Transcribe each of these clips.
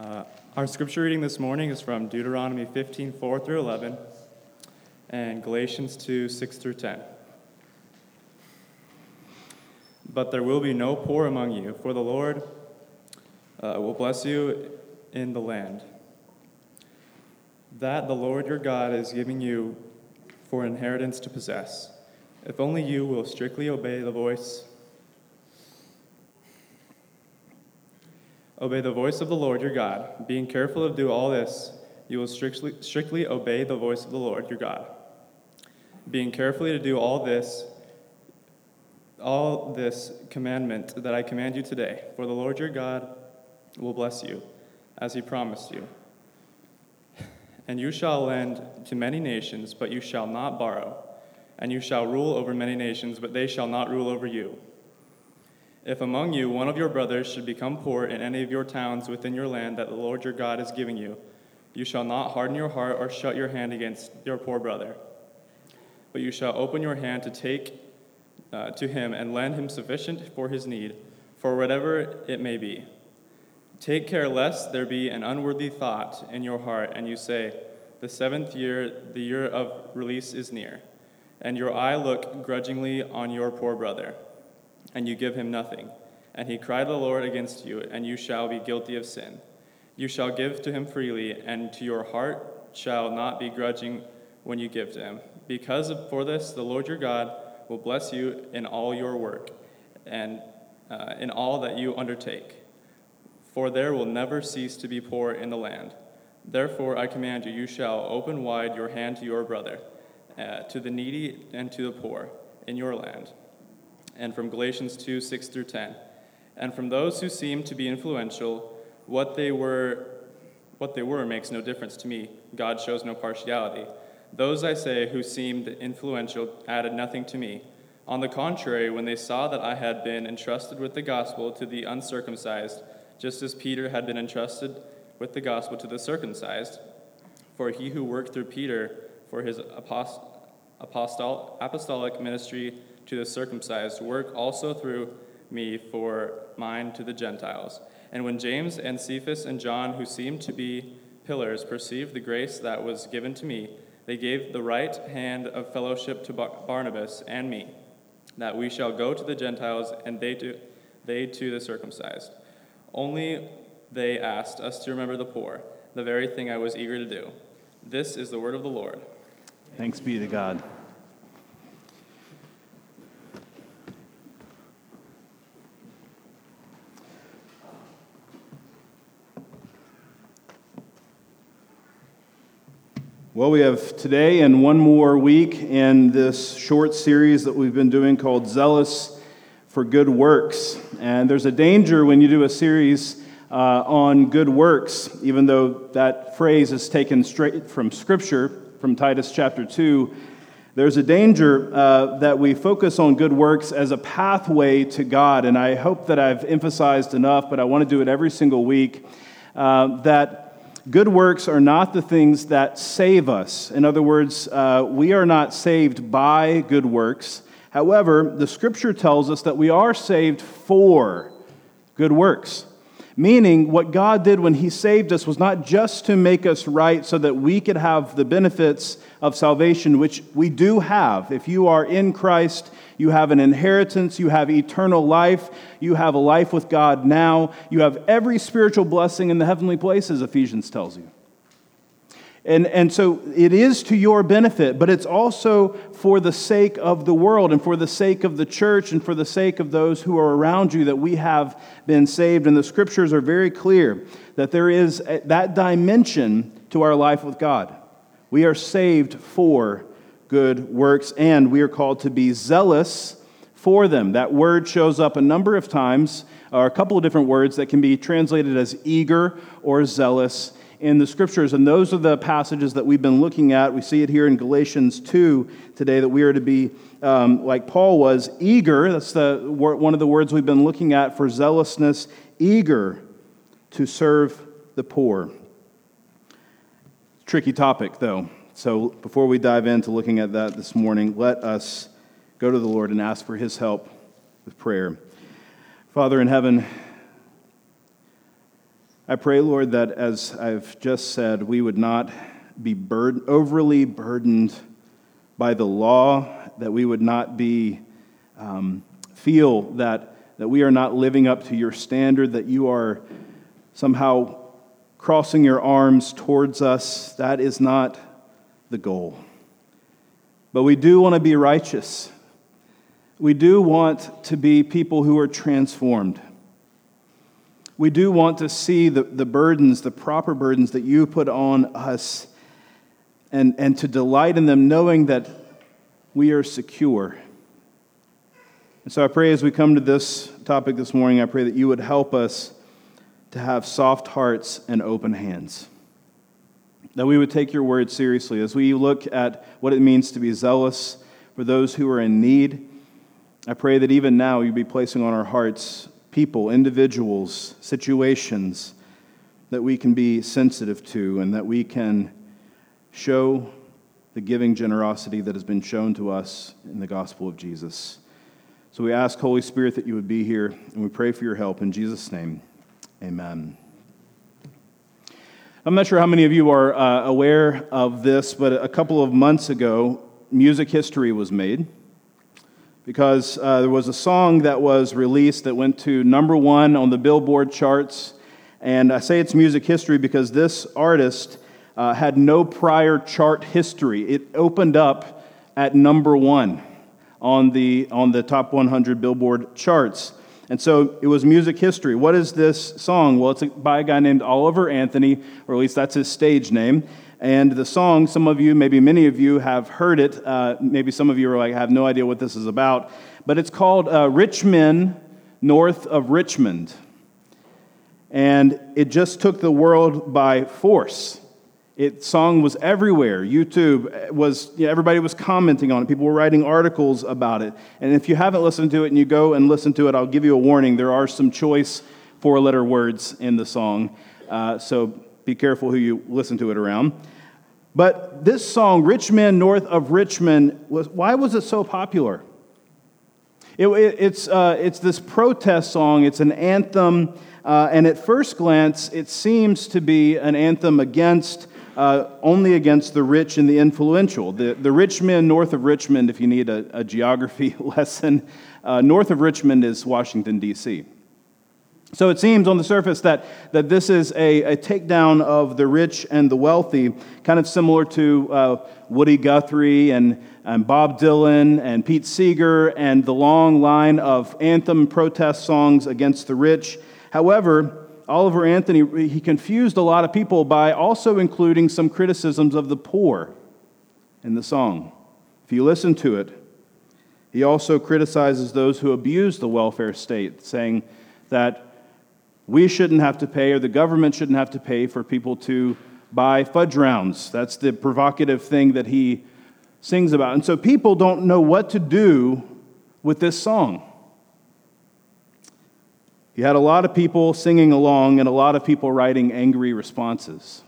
Uh, our scripture reading this morning is from Deuteronomy 15 4 through 11 and Galatians 2 6 through 10. But there will be no poor among you, for the Lord uh, will bless you in the land that the Lord your God is giving you for inheritance to possess. If only you will strictly obey the voice Obey the voice of the Lord your God. Being careful to do all this, you will strictly, strictly obey the voice of the Lord your God. Being carefully to do all this, all this commandment that I command you today, for the Lord your God will bless you, as he promised you. And you shall lend to many nations, but you shall not borrow. And you shall rule over many nations, but they shall not rule over you. If among you one of your brothers should become poor in any of your towns within your land that the Lord your God is giving you, you shall not harden your heart or shut your hand against your poor brother. But you shall open your hand to take uh, to him and lend him sufficient for his need, for whatever it may be. Take care lest there be an unworthy thought in your heart, and you say, The seventh year, the year of release is near, and your eye look grudgingly on your poor brother and you give him nothing. And he cried to the Lord against you, and you shall be guilty of sin. You shall give to him freely, and to your heart shall not be grudging when you give to him. Because of, for this, the Lord your God will bless you in all your work and uh, in all that you undertake. For there will never cease to be poor in the land. Therefore, I command you, you shall open wide your hand to your brother, uh, to the needy and to the poor in your land and from Galatians 2 6 through 10. And from those who seem to be influential, what they were what they were makes no difference to me. God shows no partiality. Those I say who seemed influential added nothing to me. On the contrary, when they saw that I had been entrusted with the gospel to the uncircumcised, just as Peter had been entrusted with the gospel to the circumcised, for he who worked through Peter for his apost- apostol- apostolic ministry to the circumcised, work also through me for mine to the Gentiles. And when James and Cephas and John, who seemed to be pillars, perceived the grace that was given to me, they gave the right hand of fellowship to Barnabas and me, that we shall go to the Gentiles and they to, they to the circumcised. Only they asked us to remember the poor, the very thing I was eager to do. This is the word of the Lord. Thanks be to God. Well, we have today and one more week in this short series that we've been doing called Zealous for Good Works. And there's a danger when you do a series uh, on good works, even though that phrase is taken straight from Scripture, from Titus chapter 2. There's a danger uh, that we focus on good works as a pathway to God. And I hope that I've emphasized enough, but I want to do it every single week, uh, that Good works are not the things that save us. In other words, uh, we are not saved by good works. However, the scripture tells us that we are saved for good works. Meaning, what God did when He saved us was not just to make us right so that we could have the benefits of salvation, which we do have. If you are in Christ, you have an inheritance, you have eternal life, you have a life with God now, you have every spiritual blessing in the heavenly places, Ephesians tells you. And, and so it is to your benefit, but it's also for the sake of the world and for the sake of the church and for the sake of those who are around you that we have been saved. And the scriptures are very clear that there is that dimension to our life with God. We are saved for good works, and we are called to be zealous for them. That word shows up a number of times, or a couple of different words that can be translated as eager or zealous in the scriptures. And those are the passages that we've been looking at. We see it here in Galatians 2 today that we are to be, um, like Paul was, eager. That's the, one of the words we've been looking at for zealousness, eager to serve the poor. Tricky topic, though. So before we dive into looking at that this morning, let us go to the Lord and ask for his help with prayer. Father in heaven, I pray, Lord, that as I've just said, we would not be overly burdened by the law, that we would not be um, feel that, that we are not living up to your standard, that you are somehow crossing your arms towards us. That is not the goal. But we do want to be righteous. We do want to be people who are transformed. We do want to see the, the burdens, the proper burdens that you put on us, and, and to delight in them, knowing that we are secure. And so I pray as we come to this topic this morning, I pray that you would help us to have soft hearts and open hands. That we would take your word seriously as we look at what it means to be zealous for those who are in need. I pray that even now you be placing on our hearts people, individuals, situations that we can be sensitive to and that we can show the giving generosity that has been shown to us in the gospel of Jesus. So we ask, Holy Spirit, that you would be here, and we pray for your help. In Jesus' name, amen. I'm not sure how many of you are uh, aware of this, but a couple of months ago, music history was made because uh, there was a song that was released that went to number one on the Billboard charts. And I say it's music history because this artist uh, had no prior chart history. It opened up at number one on the, on the top 100 Billboard charts. And so it was music history. What is this song? Well, it's by a guy named Oliver Anthony, or at least that's his stage name. And the song, some of you, maybe many of you, have heard it. Uh, maybe some of you are like, have no idea what this is about. But it's called uh, Rich Men North of Richmond. And it just took the world by force. It song was everywhere. YouTube was you know, everybody was commenting on it. People were writing articles about it. And if you haven't listened to it and you go and listen to it, I'll give you a warning. There are some choice four-letter words in the song, uh, so be careful who you listen to it around. But this song, Rich Men North of Richmond, was, why was it so popular? It, it, it's, uh, it's this protest song, it's an anthem, uh, and at first glance, it seems to be an anthem against. Uh, only against the rich and the influential. The, the rich men north of Richmond, if you need a, a geography lesson, uh, north of Richmond is Washington, D.C. So it seems on the surface that, that this is a, a takedown of the rich and the wealthy, kind of similar to uh, Woody Guthrie and, and Bob Dylan and Pete Seeger and the long line of anthem protest songs against the rich. However, Oliver Anthony, he confused a lot of people by also including some criticisms of the poor in the song. If you listen to it, he also criticizes those who abuse the welfare state, saying that we shouldn't have to pay, or the government shouldn't have to pay for people to buy fudge rounds. That's the provocative thing that he sings about. And so people don't know what to do with this song. He had a lot of people singing along and a lot of people writing angry responses,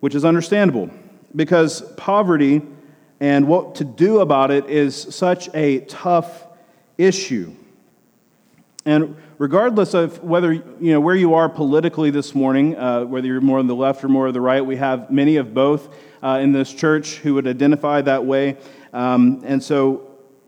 which is understandable because poverty and what to do about it is such a tough issue. And regardless of whether you know where you are politically this morning, uh, whether you're more on the left or more on the right, we have many of both uh, in this church who would identify that way. Um, and so,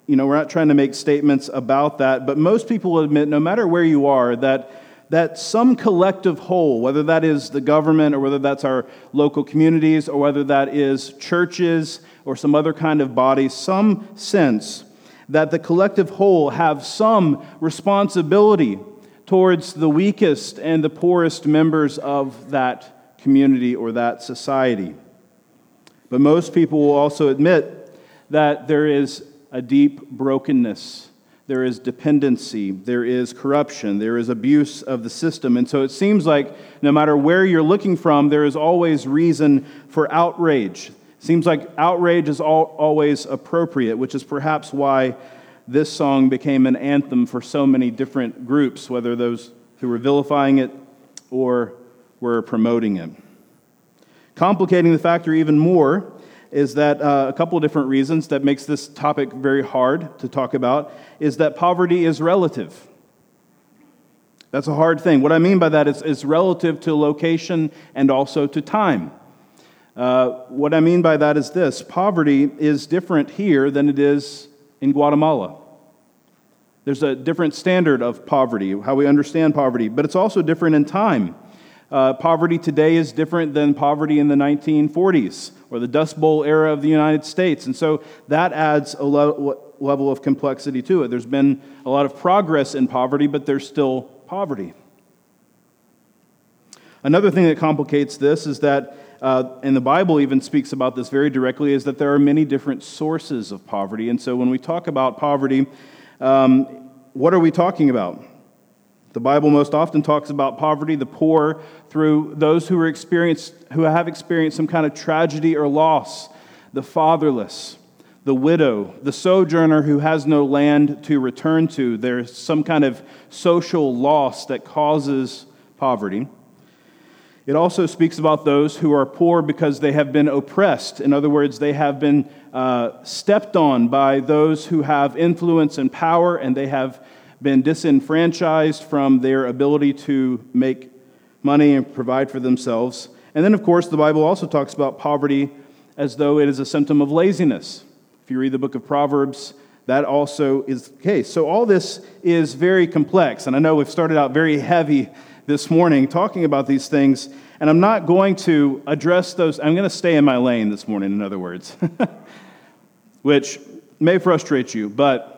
you know, we're not trying to make statements about that, but most people will admit, no matter where you are, that that some collective whole, whether that is the government or whether that's our local communities or whether that is churches or some other kind of body, some sense that the collective whole have some responsibility towards the weakest and the poorest members of that community or that society. But most people will also admit that there is a deep brokenness, there is dependency, there is corruption, there is abuse of the system. And so it seems like no matter where you're looking from, there is always reason for outrage. Seems like outrage is all, always appropriate, which is perhaps why this song became an anthem for so many different groups, whether those who were vilifying it or were promoting it. Complicating the factor even more is that uh, a couple of different reasons that makes this topic very hard to talk about is that poverty is relative. That's a hard thing. What I mean by that is, is relative to location and also to time. Uh, what I mean by that is this poverty is different here than it is in Guatemala. There's a different standard of poverty, how we understand poverty, but it's also different in time. Uh, poverty today is different than poverty in the 1940s or the Dust Bowl era of the United States. And so that adds a le- level of complexity to it. There's been a lot of progress in poverty, but there's still poverty. Another thing that complicates this is that, uh, and the Bible even speaks about this very directly, is that there are many different sources of poverty. And so when we talk about poverty, um, what are we talking about? The Bible most often talks about poverty, the poor, through those who, are experienced, who have experienced some kind of tragedy or loss, the fatherless, the widow, the sojourner who has no land to return to. There's some kind of social loss that causes poverty. It also speaks about those who are poor because they have been oppressed. In other words, they have been uh, stepped on by those who have influence and power, and they have been disenfranchised from their ability to make money and provide for themselves. And then, of course, the Bible also talks about poverty as though it is a symptom of laziness. If you read the book of Proverbs, that also is the case. So, all this is very complex. And I know we've started out very heavy this morning talking about these things. And I'm not going to address those. I'm going to stay in my lane this morning, in other words, which may frustrate you, but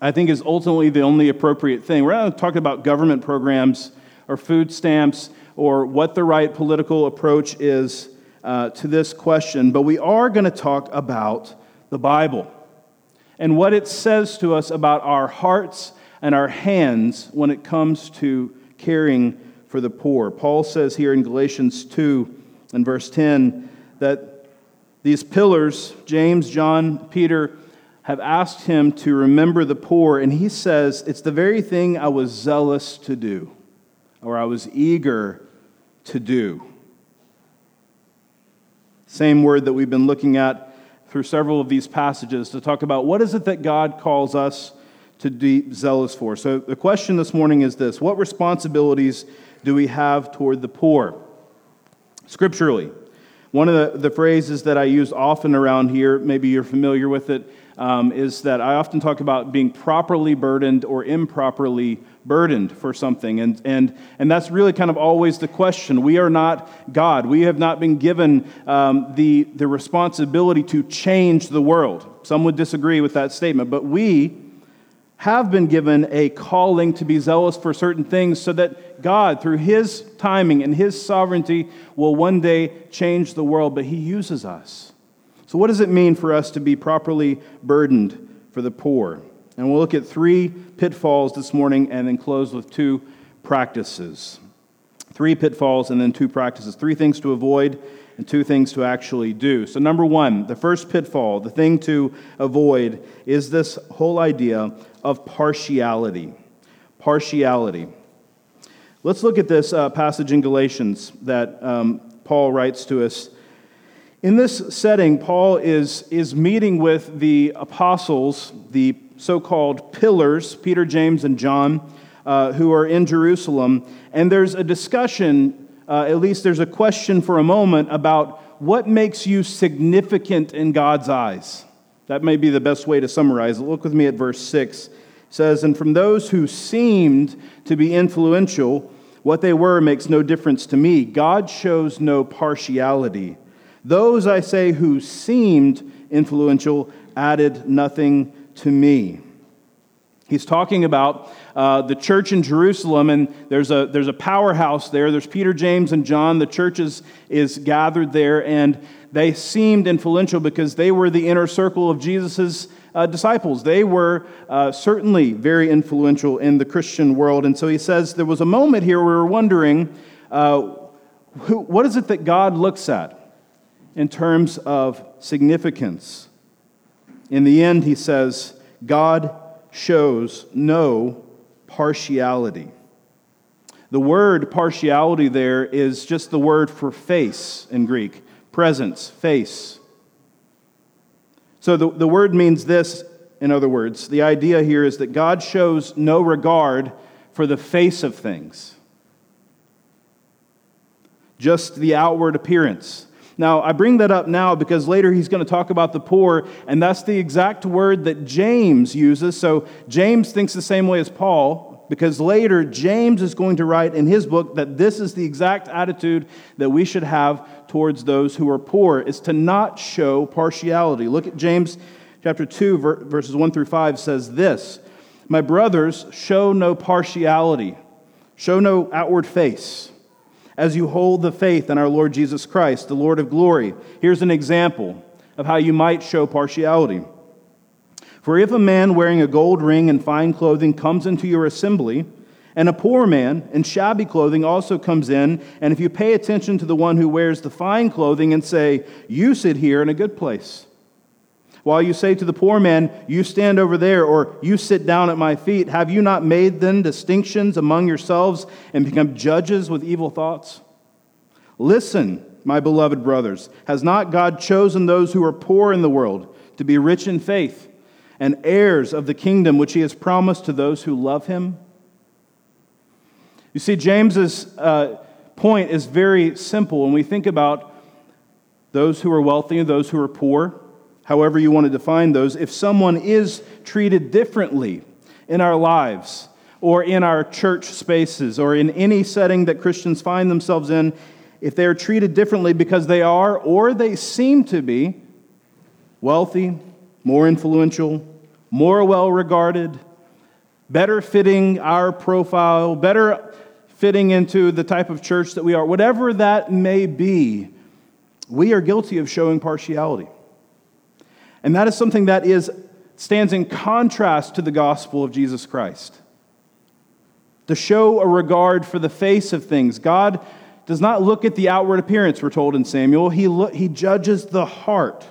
I think is ultimately the only appropriate thing. We're not talking about government programs or food stamps or what the right political approach is uh, to this question, but we are going to talk about the Bible and what it says to us about our hearts and our hands when it comes to caring for the poor. Paul says here in Galatians 2 and verse 10 that these pillars, James, John, Peter, have asked him to remember the poor, and he says, It's the very thing I was zealous to do, or I was eager to do. Same word that we've been looking at through several of these passages to talk about what is it that God calls us to be zealous for. So the question this morning is this What responsibilities do we have toward the poor? Scripturally, one of the, the phrases that I use often around here, maybe you're familiar with it, um, is that I often talk about being properly burdened or improperly burdened for something. And, and, and that's really kind of always the question. We are not God. We have not been given um, the, the responsibility to change the world. Some would disagree with that statement, but we have been given a calling to be zealous for certain things so that God, through His timing and His sovereignty, will one day change the world, but He uses us. So, what does it mean for us to be properly burdened for the poor? And we'll look at three pitfalls this morning and then close with two practices. Three pitfalls and then two practices. Three things to avoid and two things to actually do. So, number one, the first pitfall, the thing to avoid, is this whole idea of partiality. Partiality. Let's look at this uh, passage in Galatians that um, Paul writes to us in this setting, Paul is, is meeting with the apostles, the so called pillars, Peter, James, and John, uh, who are in Jerusalem. And there's a discussion, uh, at least there's a question for a moment, about what makes you significant in God's eyes. That may be the best way to summarize it. Look with me at verse 6. It says, And from those who seemed to be influential, what they were makes no difference to me. God shows no partiality. Those, I say, who seemed influential added nothing to me. He's talking about uh, the church in Jerusalem, and there's a, there's a powerhouse there. There's Peter, James, and John. The church is, is gathered there, and they seemed influential because they were the inner circle of Jesus' uh, disciples. They were uh, certainly very influential in the Christian world. And so he says there was a moment here where we were wondering uh, who, what is it that God looks at? In terms of significance. In the end, he says, God shows no partiality. The word partiality there is just the word for face in Greek prosopon, face. So the, the word means this, in other words. The idea here is that God shows no regard for the face of things, just the outward appearance. Now, I bring that up now because later he's going to talk about the poor, and that's the exact word that James uses. So, James thinks the same way as Paul because later James is going to write in his book that this is the exact attitude that we should have towards those who are poor is to not show partiality. Look at James chapter 2 verses 1 through 5 says this, "My brothers, show no partiality, show no outward face." As you hold the faith in our Lord Jesus Christ, the Lord of glory. Here's an example of how you might show partiality. For if a man wearing a gold ring and fine clothing comes into your assembly, and a poor man in shabby clothing also comes in, and if you pay attention to the one who wears the fine clothing and say, You sit here in a good place, while you say to the poor man, You stand over there, or You sit down at my feet, have you not made then distinctions among yourselves and become judges with evil thoughts? Listen, my beloved brothers, has not God chosen those who are poor in the world to be rich in faith and heirs of the kingdom which he has promised to those who love him? You see, James's uh, point is very simple when we think about those who are wealthy and those who are poor however you want to define those, if someone is treated differently in our lives or in our church spaces or in any setting that Christians find themselves in, if they are treated differently because they are or they seem to be wealthy, more influential, more well regarded, better fitting our profile, better fitting into the type of church that we are, whatever that may be, we are guilty of showing partiality. And that is something that is, stands in contrast to the gospel of Jesus Christ. To show a regard for the face of things. God does not look at the outward appearance, we're told in Samuel. He, lo- he judges the heart.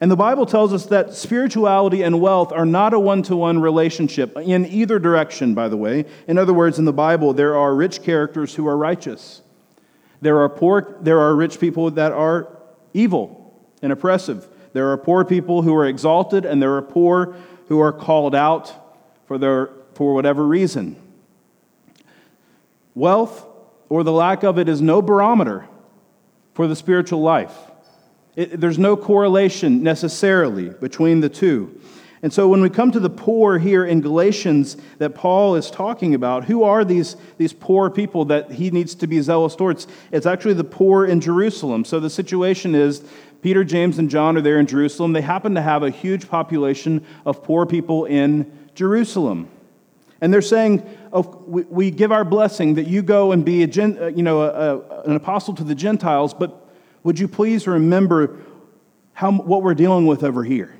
And the Bible tells us that spirituality and wealth are not a one to one relationship in either direction, by the way. In other words, in the Bible, there are rich characters who are righteous, there are, poor, there are rich people that are evil and oppressive. There are poor people who are exalted, and there are poor who are called out for, their, for whatever reason. Wealth, or the lack of it, is no barometer for the spiritual life. It, there's no correlation necessarily between the two. And so when we come to the poor here in Galatians that Paul is talking about, who are these, these poor people that he needs to be zealous towards? It's actually the poor in Jerusalem. So the situation is Peter, James, and John are there in Jerusalem. They happen to have a huge population of poor people in Jerusalem. And they're saying, oh, we, we, give our blessing that you go and be a, uh, you know, a, a, an apostle to the Gentiles, but would you please remember how, what we're dealing with over here?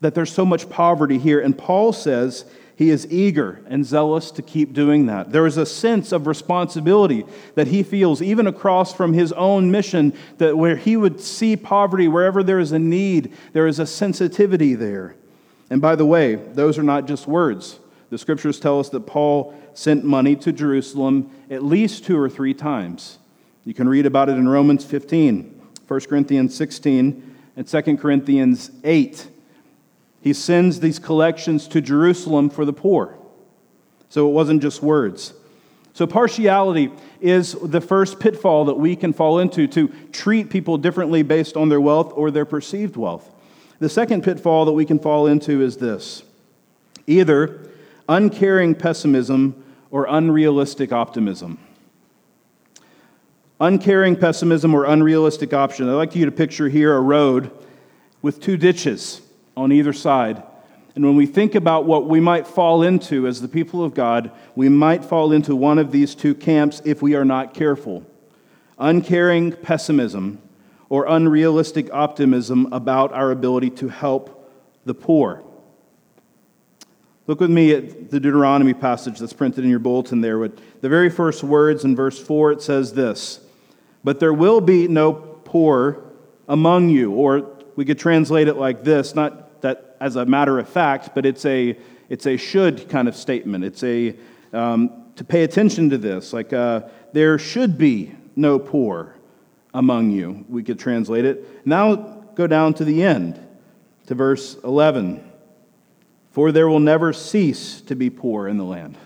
That there's so much poverty here. And Paul says, he is eager and zealous to keep doing that. There is a sense of responsibility that he feels, even across from his own mission, that where he would see poverty, wherever there is a need, there is a sensitivity there. And by the way, those are not just words. The scriptures tell us that Paul sent money to Jerusalem at least two or three times. You can read about it in Romans 15, 1 Corinthians 16, and 2 Corinthians 8. He sends these collections to Jerusalem for the poor. So it wasn't just words. So, partiality is the first pitfall that we can fall into to treat people differently based on their wealth or their perceived wealth. The second pitfall that we can fall into is this either uncaring pessimism or unrealistic optimism. Uncaring pessimism or unrealistic option. I'd like you to picture here a road with two ditches on either side. And when we think about what we might fall into as the people of God, we might fall into one of these two camps if we are not careful uncaring pessimism or unrealistic optimism about our ability to help the poor. Look with me at the Deuteronomy passage that's printed in your bulletin there. With the very first words in verse 4, it says this But there will be no poor among you. Or we could translate it like this, not as a matter of fact, but it's a, it's a should kind of statement. It's a, um, to pay attention to this. Like, uh, there should be no poor among you, we could translate it. Now go down to the end, to verse 11. For there will never cease to be poor in the land.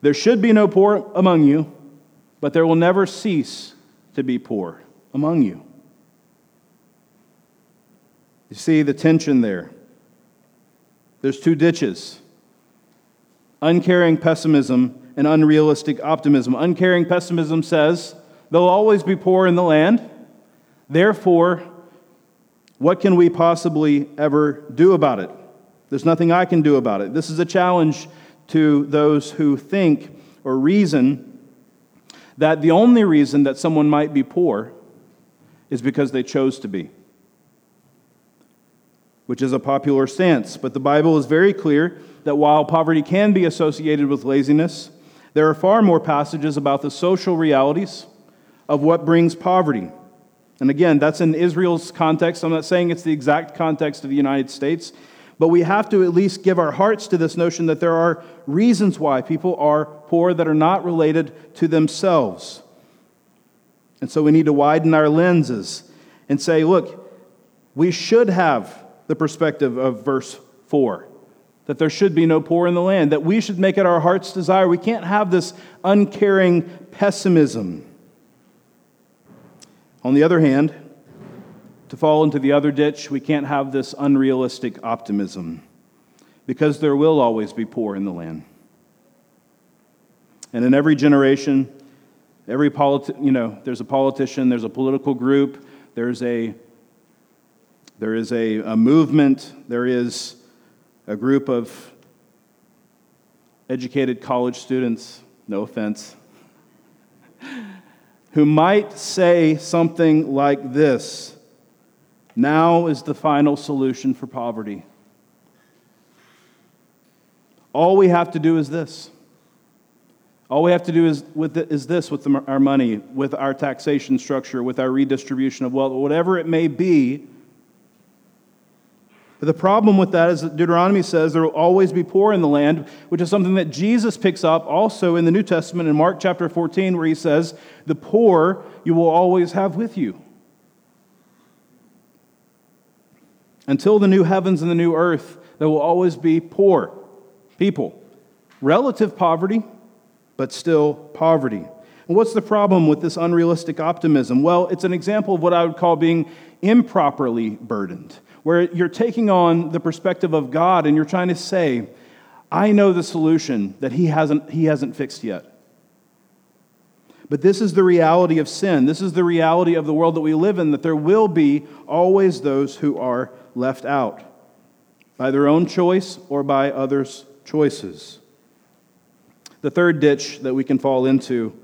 There should be no poor among you, but there will never cease to be poor among you. You see the tension there. There's two ditches uncaring pessimism and unrealistic optimism. Uncaring pessimism says there'll always be poor in the land. Therefore, what can we possibly ever do about it? There's nothing I can do about it. This is a challenge to those who think or reason that the only reason that someone might be poor is because they chose to be, which is a popular stance. But the Bible is very clear that while poverty can be associated with laziness, there are far more passages about the social realities of what brings poverty. And again, that's in Israel's context. I'm not saying it's the exact context of the United States, but we have to at least give our hearts to this notion that there are reasons why people are poor that are not related to themselves. And so we need to widen our lenses and say, look, we should have the perspective of verse 4 that there should be no poor in the land, that we should make it our heart's desire. We can't have this uncaring pessimism. On the other hand, to fall into the other ditch, we can't have this unrealistic optimism because there will always be poor in the land. And in every generation, every politi- you know, there's a politician, there's a political group, there's a there is a, a movement, there is a group of educated college students, no offense, who might say something like this Now is the final solution for poverty. All we have to do is this. All we have to do is, with the, is this with the, our money, with our taxation structure, with our redistribution of wealth, whatever it may be but the problem with that is that Deuteronomy says there will always be poor in the land, which is something that Jesus picks up also in the New Testament in Mark chapter 14, where he says, The poor you will always have with you. Until the new heavens and the new earth, there will always be poor people. Relative poverty, but still poverty. And what's the problem with this unrealistic optimism? Well, it's an example of what I would call being improperly burdened where you're taking on the perspective of God and you're trying to say, I know the solution that he hasn't, he hasn't fixed yet. But this is the reality of sin. This is the reality of the world that we live in, that there will be always those who are left out by their own choice or by others' choices. The third ditch that we can fall into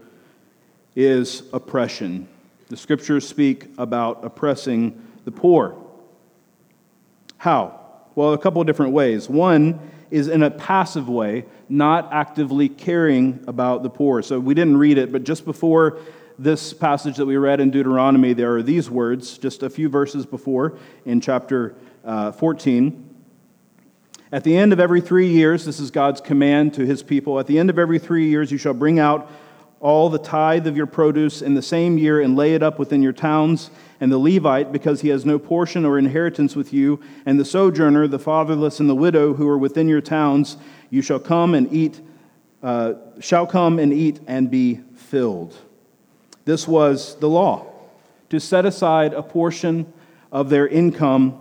is oppression. The scriptures speak about oppressing the poor. How? Well, a couple of different ways. One is in a passive way, not actively caring about the poor. So we didn't read it, but just before this passage that we read in Deuteronomy, there are these words, just a few verses before in chapter uh, 14. At the end of every three years, this is God's command to his people, at the end of every three years, you shall bring out all the tithe of your produce in the same year and lay it up within your towns and the Levite, because he has no portion or inheritance with you, and the sojourner, the fatherless, and the widow who are within your towns, you shall come and eat, uh, shall come and eat and be filled. This was the law to set aside a portion of their income,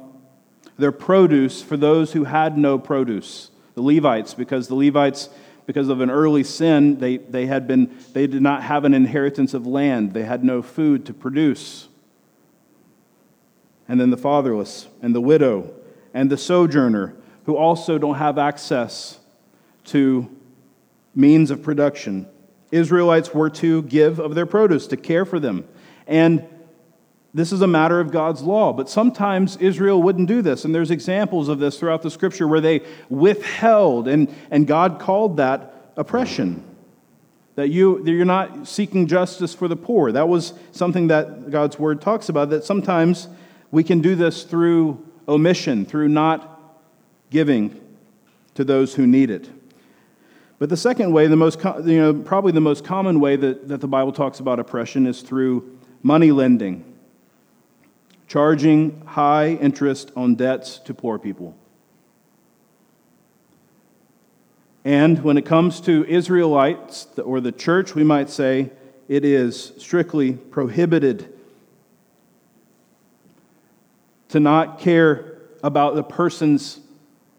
their produce, for those who had no produce, the Levites, because the Levites because of an early sin, they, they, had been, they did not have an inheritance of land. They had no food to produce and then the fatherless, and the widow, and the sojourner, who also don't have access to means of production. Israelites were to give of their produce, to care for them. And this is a matter of God's law, but sometimes Israel wouldn't do this. And there's examples of this throughout the scripture where they withheld, and, and God called that oppression. That, you, that you're not seeking justice for the poor. That was something that God's word talks about, that sometimes we can do this through omission, through not giving to those who need it. But the second way, the most, you know, probably the most common way that, that the Bible talks about oppression is through money lending, charging high interest on debts to poor people. And when it comes to Israelites or the church, we might say it is strictly prohibited to not care about the person's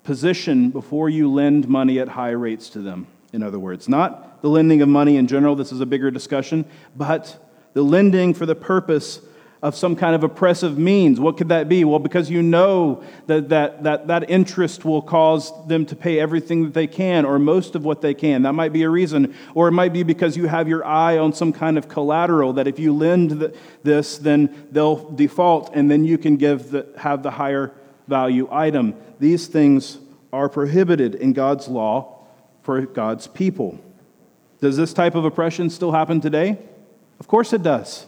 position before you lend money at high rates to them, in other words. Not the lending of money in general, this is a bigger discussion, but the lending for the purpose of some kind of oppressive means. What could that be? Well, because you know that that, that, that interest will cause them to pay everything that they can or most of what they can. That might be a reason. Or it might be because you have your eye on some kind of collateral that if you lend the, this, then they'll default and then you can give the, have the higher value item. These things are prohibited in God's law for God's people. Does this type of oppression still happen today? Of course it does.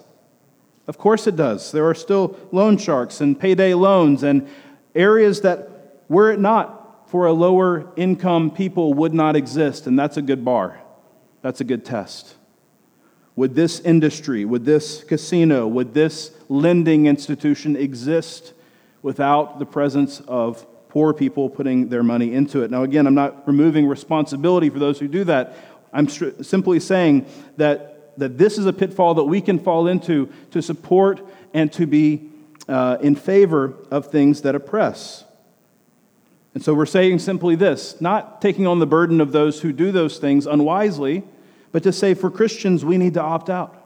Of course it does. There are still loan sharks and payday loans and areas that, were it not for a lower income people, would not exist. And that's a good bar. That's a good test. Would this industry, would this casino, would this lending institution exist without the presence of poor people putting their money into it? Now, again, I'm not removing responsibility for those who do that. I'm simply saying that that this is a pitfall that we can fall into to support and to be uh, in favor of things that oppress. And so we're saying simply this not taking on the burden of those who do those things unwisely, but to say for Christians, we need to opt out.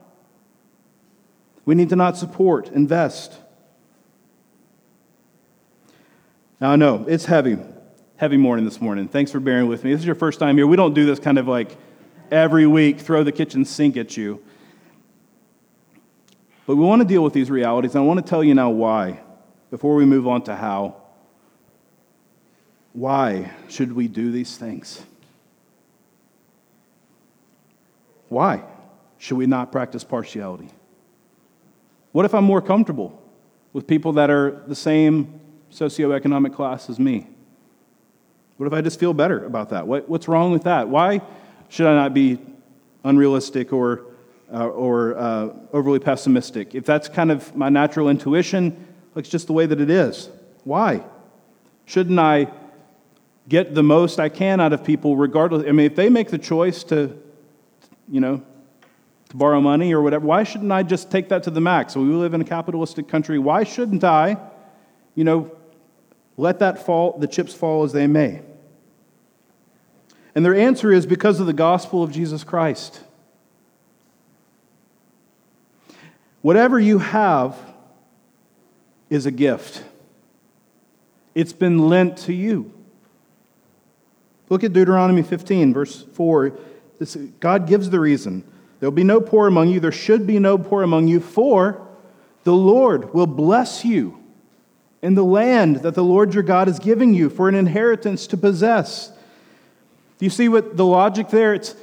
We need to not support, invest. Now, I know it's heavy, heavy morning this morning. Thanks for bearing with me. This is your first time here. We don't do this kind of like every week throw the kitchen sink at you. But we want to deal with these realities, and I want to tell you now why, before we move on to how. Why should we do these things? Why should we not practice partiality? What if I'm more comfortable with people that are the same socioeconomic class as me? What if I just feel better about that? What, what's wrong with that? Why should I not be unrealistic or, uh, or uh, overly pessimistic? If that's kind of my natural intuition, it's just the way that it is. Why? Shouldn't I get the most I can out of people regardless? I mean, if they make the choice to, you know, to borrow money or whatever, why shouldn't I just take that to the max? So we live in a capitalistic country. Why shouldn't I, you know, let that fall, the chips fall as they may? And their answer is because of the gospel of Jesus Christ. Whatever you have is a gift, it's been lent to you. Look at Deuteronomy 15, verse 4. This, God gives the reason. There'll be no poor among you, there should be no poor among you, for the Lord will bless you in the land that the Lord your God is giving you for an inheritance to possess. Do you see what the logic there? It's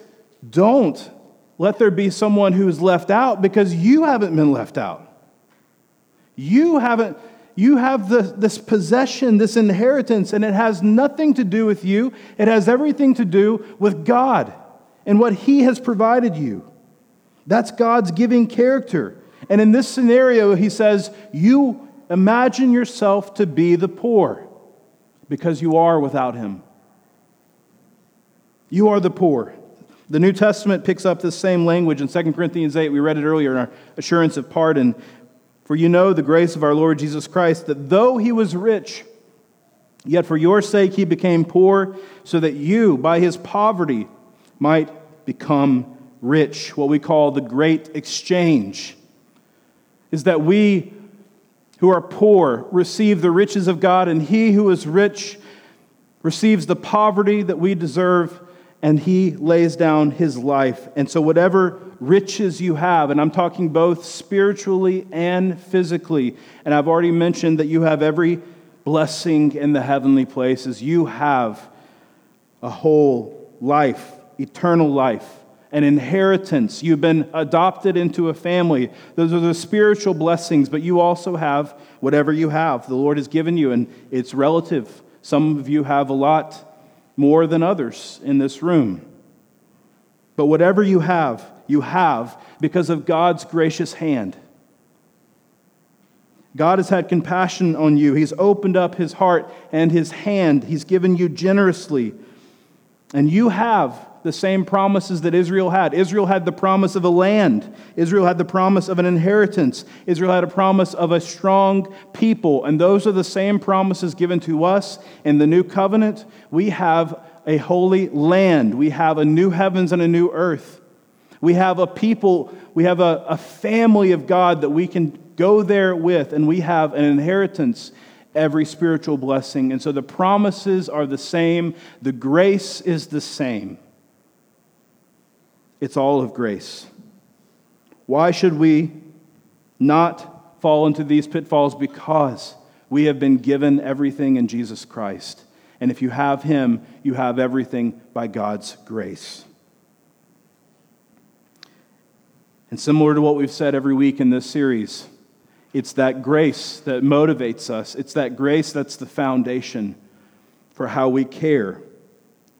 don't let there be someone who's left out because you haven't been left out. You haven't you have the, this possession, this inheritance, and it has nothing to do with you. It has everything to do with God and what He has provided you. That's God's giving character. And in this scenario, He says, You imagine yourself to be the poor because you are without Him. You are the poor. The New Testament picks up this same language in 2 Corinthians 8. We read it earlier in our assurance of pardon. For you know the grace of our Lord Jesus Christ, that though he was rich, yet for your sake he became poor, so that you, by his poverty, might become rich. What we call the great exchange is that we who are poor receive the riches of God, and he who is rich receives the poverty that we deserve and he lays down his life. And so, whatever riches you have, and I'm talking both spiritually and physically, and I've already mentioned that you have every blessing in the heavenly places, you have a whole life, eternal life. An inheritance. You've been adopted into a family. Those are the spiritual blessings, but you also have whatever you have. The Lord has given you, and it's relative. Some of you have a lot, more than others in this room. But whatever you have, you have because of God's gracious hand. God has had compassion on you. He's opened up his heart and his hand. He's given you generously. And you have the same promises that Israel had. Israel had the promise of a land, Israel had the promise of an inheritance, Israel had a promise of a strong people. And those are the same promises given to us in the new covenant. We have a holy land, we have a new heavens and a new earth. We have a people, we have a, a family of God that we can go there with, and we have an inheritance every spiritual blessing. And so the promises are the same, the grace is the same. It's all of grace. Why should we not fall into these pitfalls? Because we have been given everything in Jesus Christ. And if you have Him, you have everything by God's grace. And similar to what we've said every week in this series, it's that grace that motivates us. It's that grace that's the foundation for how we care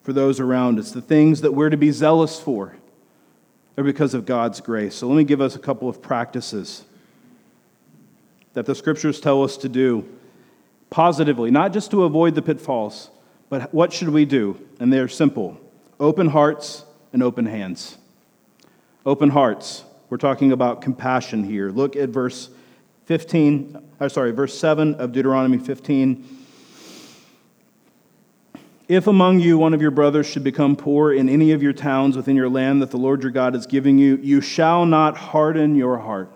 for those around us. The things that we're to be zealous for are because of God's grace. So let me give us a couple of practices that the scriptures tell us to do positively, not just to avoid the pitfalls, but what should we do? And they're simple open hearts and open hands. Open hearts. We're talking about compassion here. Look at verse 15, or sorry, verse 7 of Deuteronomy 15. If among you one of your brothers should become poor in any of your towns within your land that the Lord your God is giving you, you shall not harden your heart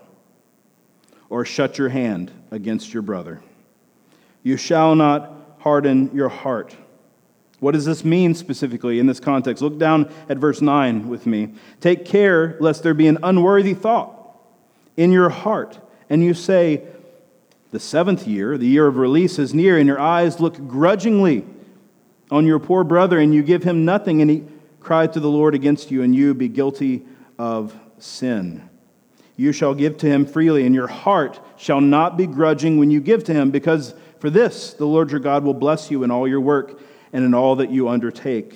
or shut your hand against your brother. You shall not harden your heart. What does this mean specifically in this context? Look down at verse 9 with me. Take care lest there be an unworthy thought in your heart and you say, The seventh year, the year of release, is near, and your eyes look grudgingly on your poor brother, and you give him nothing, and he cried to the Lord against you, and you be guilty of sin. You shall give to him freely, and your heart shall not be grudging when you give to him, because for this the Lord your God will bless you in all your work and in all that you undertake.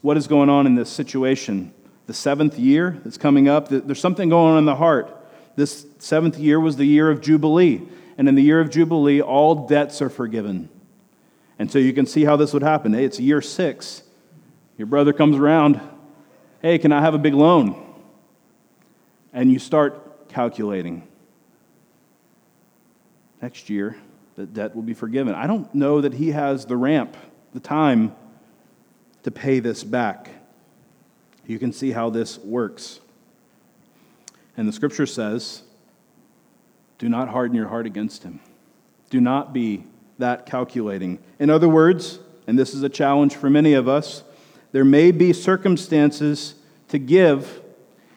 What is going on in this situation? the seventh year that's coming up, there's something going on in the heart. This seventh year was the year of Jubilee. And in the year of Jubilee, all debts are forgiven. And so you can see how this would happen. Hey, it's year six. Your brother comes around. Hey, can I have a big loan? And you start calculating. Next year, the debt will be forgiven. I don't know that he has the ramp, the time to pay this back you can see how this works. And the scripture says, do not harden your heart against him. Do not be that calculating. In other words, and this is a challenge for many of us, there may be circumstances to give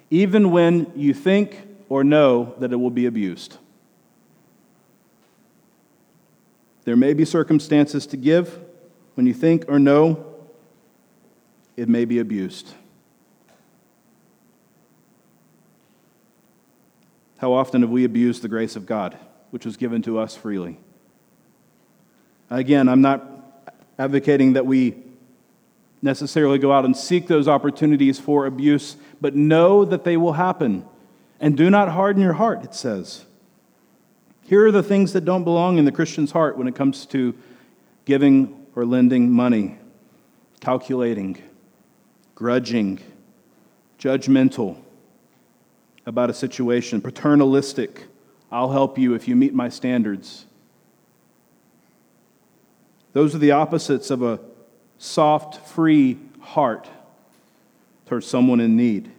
even when you think or know that it will be abused. There may be circumstances to give when you think or know it may be abused. How often have we abused the grace of God, which was given to us freely? Again, I'm not advocating that we necessarily go out and seek those opportunities for abuse, but know that they will happen. And do not harden your heart, it says. Here are the things that don't belong in the Christian's heart when it comes to giving or lending money calculating, grudging, judgmental, about a situation, paternalistic. I'll help you if you meet my standards. Those are the opposites of a soft, free heart towards someone in need.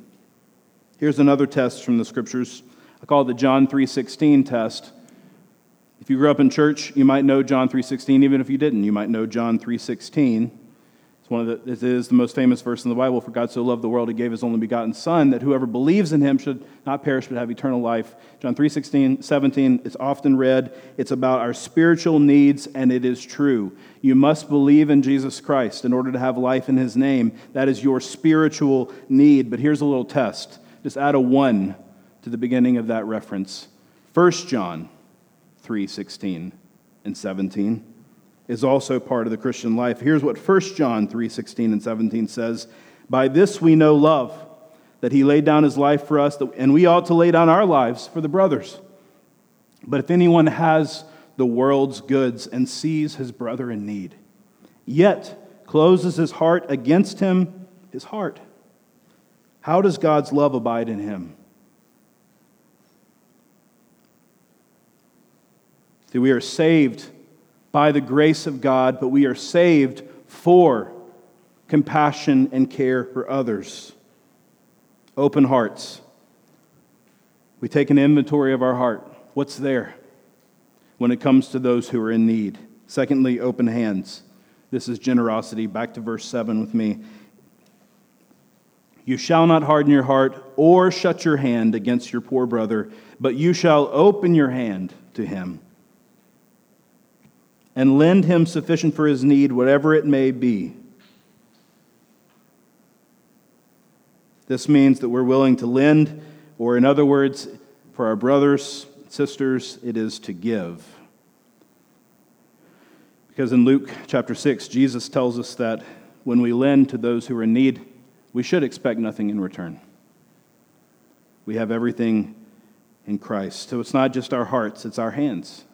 Here's another test from the scriptures. I call it the John 3:16 test. If you grew up in church, you might know John 3:16 even if you didn't, you might know John 3:16. One of the, it is the most famous verse in the Bible. For God so loved the world, he gave his only begotten Son, that whoever believes in him should not perish but have eternal life. John 3 16, 17, it's often read. It's about our spiritual needs, and it is true. You must believe in Jesus Christ in order to have life in his name. That is your spiritual need. But here's a little test. Just add a 1 to the beginning of that reference. 1 John 3 16 and 17 is also part of the Christian life. Here's what 1 John 3:16 and 17 says, "By this we know love, that he laid down his life for us, and we ought to lay down our lives for the brothers. But if anyone has the world's goods and sees his brother in need, yet closes his heart against him, his heart. How does God's love abide in him? See, we are saved by the grace of God, but we are saved for compassion and care for others. Open hearts. We take an inventory of our heart. What's there when it comes to those who are in need? Secondly, open hands. This is generosity. Back to verse 7 with me. You shall not harden your heart or shut your hand against your poor brother, but you shall open your hand to him and lend him sufficient for his need, whatever it may be. This means that we're willing to lend, or in other words, for our brothers, sisters, it is to give. Because in Luke chapter 6, Jesus tells us that when we lend to those who are in need, we should expect nothing in return. We have everything in Christ. So it's not just our hearts, it's our hands.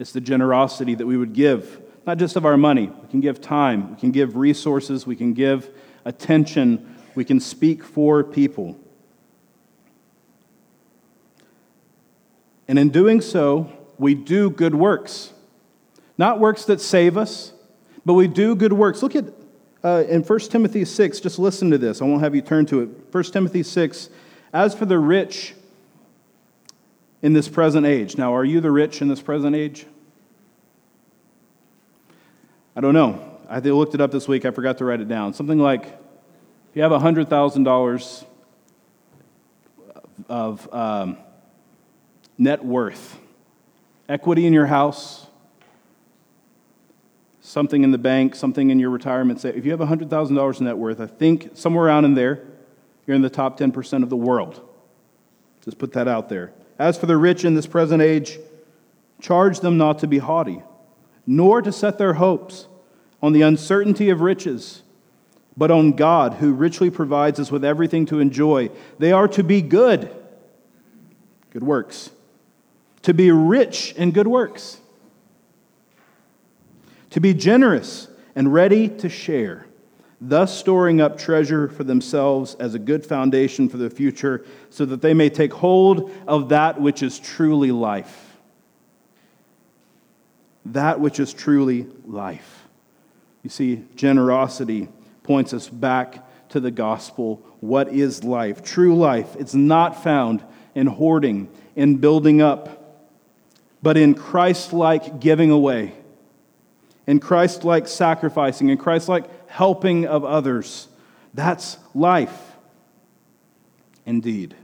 It's the generosity that we would give, not just of our money. We can give time, we can give resources, we can give attention, we can speak for people. And in doing so, we do good works. Not works that save us, but we do good works. Look at uh, in 1 Timothy 6, just listen to this. I won't have you turn to it. 1 Timothy 6, as for the rich in this present age. Now, are you the rich in this present age? I don't know. I looked it up this week. I forgot to write it down. Something like if you have $100,000 of um, net worth, equity in your house, something in the bank, something in your retirement. say If you have $100,000 net worth, I think somewhere around in there, you're in the top 10% of the world. Just put that out there. As for the rich in this present age, charge them not to be haughty, nor to set their hopes on the uncertainty of riches, but on God, who richly provides us with everything to enjoy. They are to be good, good works, to be rich in good works, to be generous and ready to share thus storing up treasure for themselves as a good foundation for the future, so that they may take hold of that which is truly life. That which is truly life. You see, generosity points us back to the gospel. What is life? True life. It's not found in hoarding, in building up, but in Christ like giving away, in Christ like sacrificing, in Christ like helping of others. That's life indeed.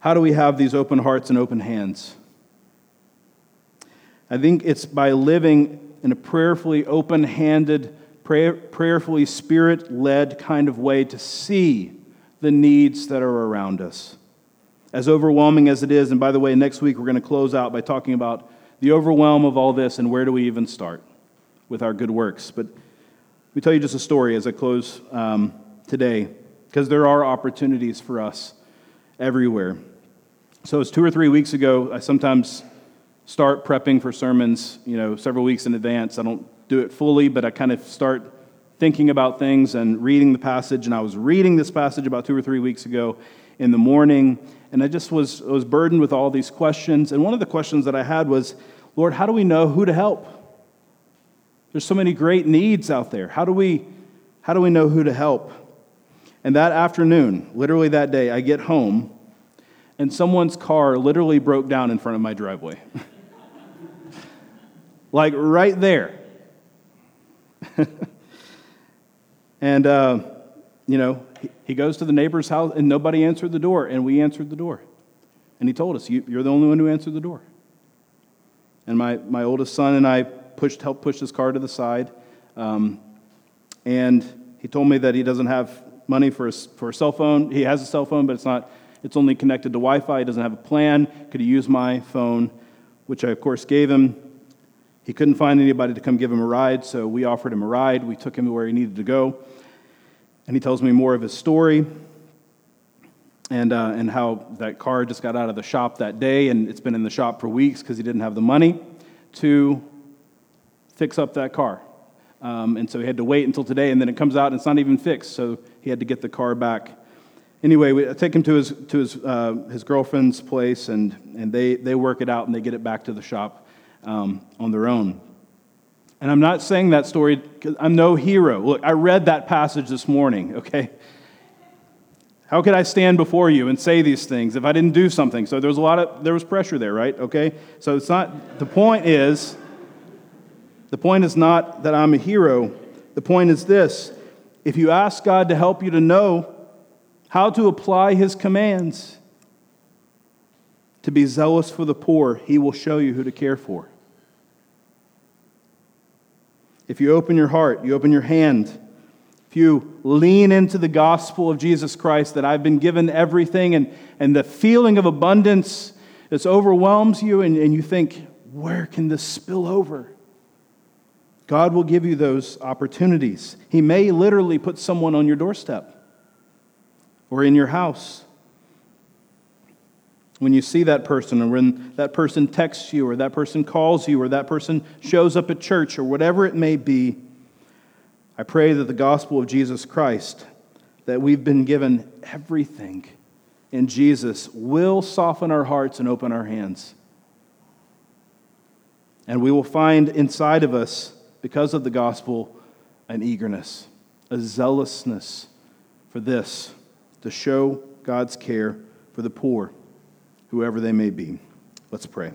How do we have these open hearts and open hands? I think it's by living in a prayerfully open handed, prayer, prayerfully spirit led kind of way to see the needs that are around us. As overwhelming as it is, and by the way, next week we're going to close out by talking about the overwhelm of all this and where do we even start with our good works. But let me tell you just a story as I close um, today, because there are opportunities for us everywhere. So it's two or three weeks ago. I sometimes start prepping for sermons, you know, several weeks in advance. I don't do it fully, but I kind of start thinking about things and reading the passage. And I was reading this passage about two or three weeks ago in the morning, and I just was, was burdened with all these questions. And one of the questions that I had was, Lord, how do we know who to help? There's so many great needs out there. How do we, how do we know who to help? And that afternoon, literally that day, I get home and someone's car literally broke down in front of my driveway. like right there. and, uh, you know, he goes to the neighbor's house and nobody answered the door, and we answered the door. And he told us, You're the only one who answered the door. And my, my oldest son and I pushed, helped push his car to the side. Um, and he told me that he doesn't have money for a, for a cell phone. He has a cell phone, but it's not. It's only connected to Wi-Fi. He doesn't have a plan. Could he use my phone? Which I of course gave him. He couldn't find anybody to come give him a ride, so we offered him a ride. We took him to where he needed to go, and he tells me more of his story and, uh, and how that car just got out of the shop that day, and it's been in the shop for weeks because he didn't have the money to fix up that car. Um, and so he had to wait until today, and then it comes out and it's not even fixed. So he had to get the car back. Anyway, we I take him to his, to his, uh, his girlfriend's place, and, and they, they work it out and they get it back to the shop um, on their own. And I'm not saying that story I'm no hero. Look, I read that passage this morning, okay? How could I stand before you and say these things if I didn't do something? So there was a lot of there was pressure there, right? Okay? So it's not the point is the point is not that I'm a hero. The point is this. If you ask God to help you to know how to apply his commands, to be zealous for the poor, he will show you who to care for. If you open your heart, you open your hand, if you lean into the gospel of Jesus Christ, that I've been given everything, and, and the feeling of abundance just overwhelms you, and, and you think, where can this spill over? God will give you those opportunities. He may literally put someone on your doorstep or in your house. When you see that person, or when that person texts you, or that person calls you, or that person shows up at church, or whatever it may be, I pray that the gospel of Jesus Christ, that we've been given everything in Jesus, will soften our hearts and open our hands. And we will find inside of us, because of the gospel, an eagerness, a zealousness for this, to show God's care for the poor whoever they may be. Let's pray.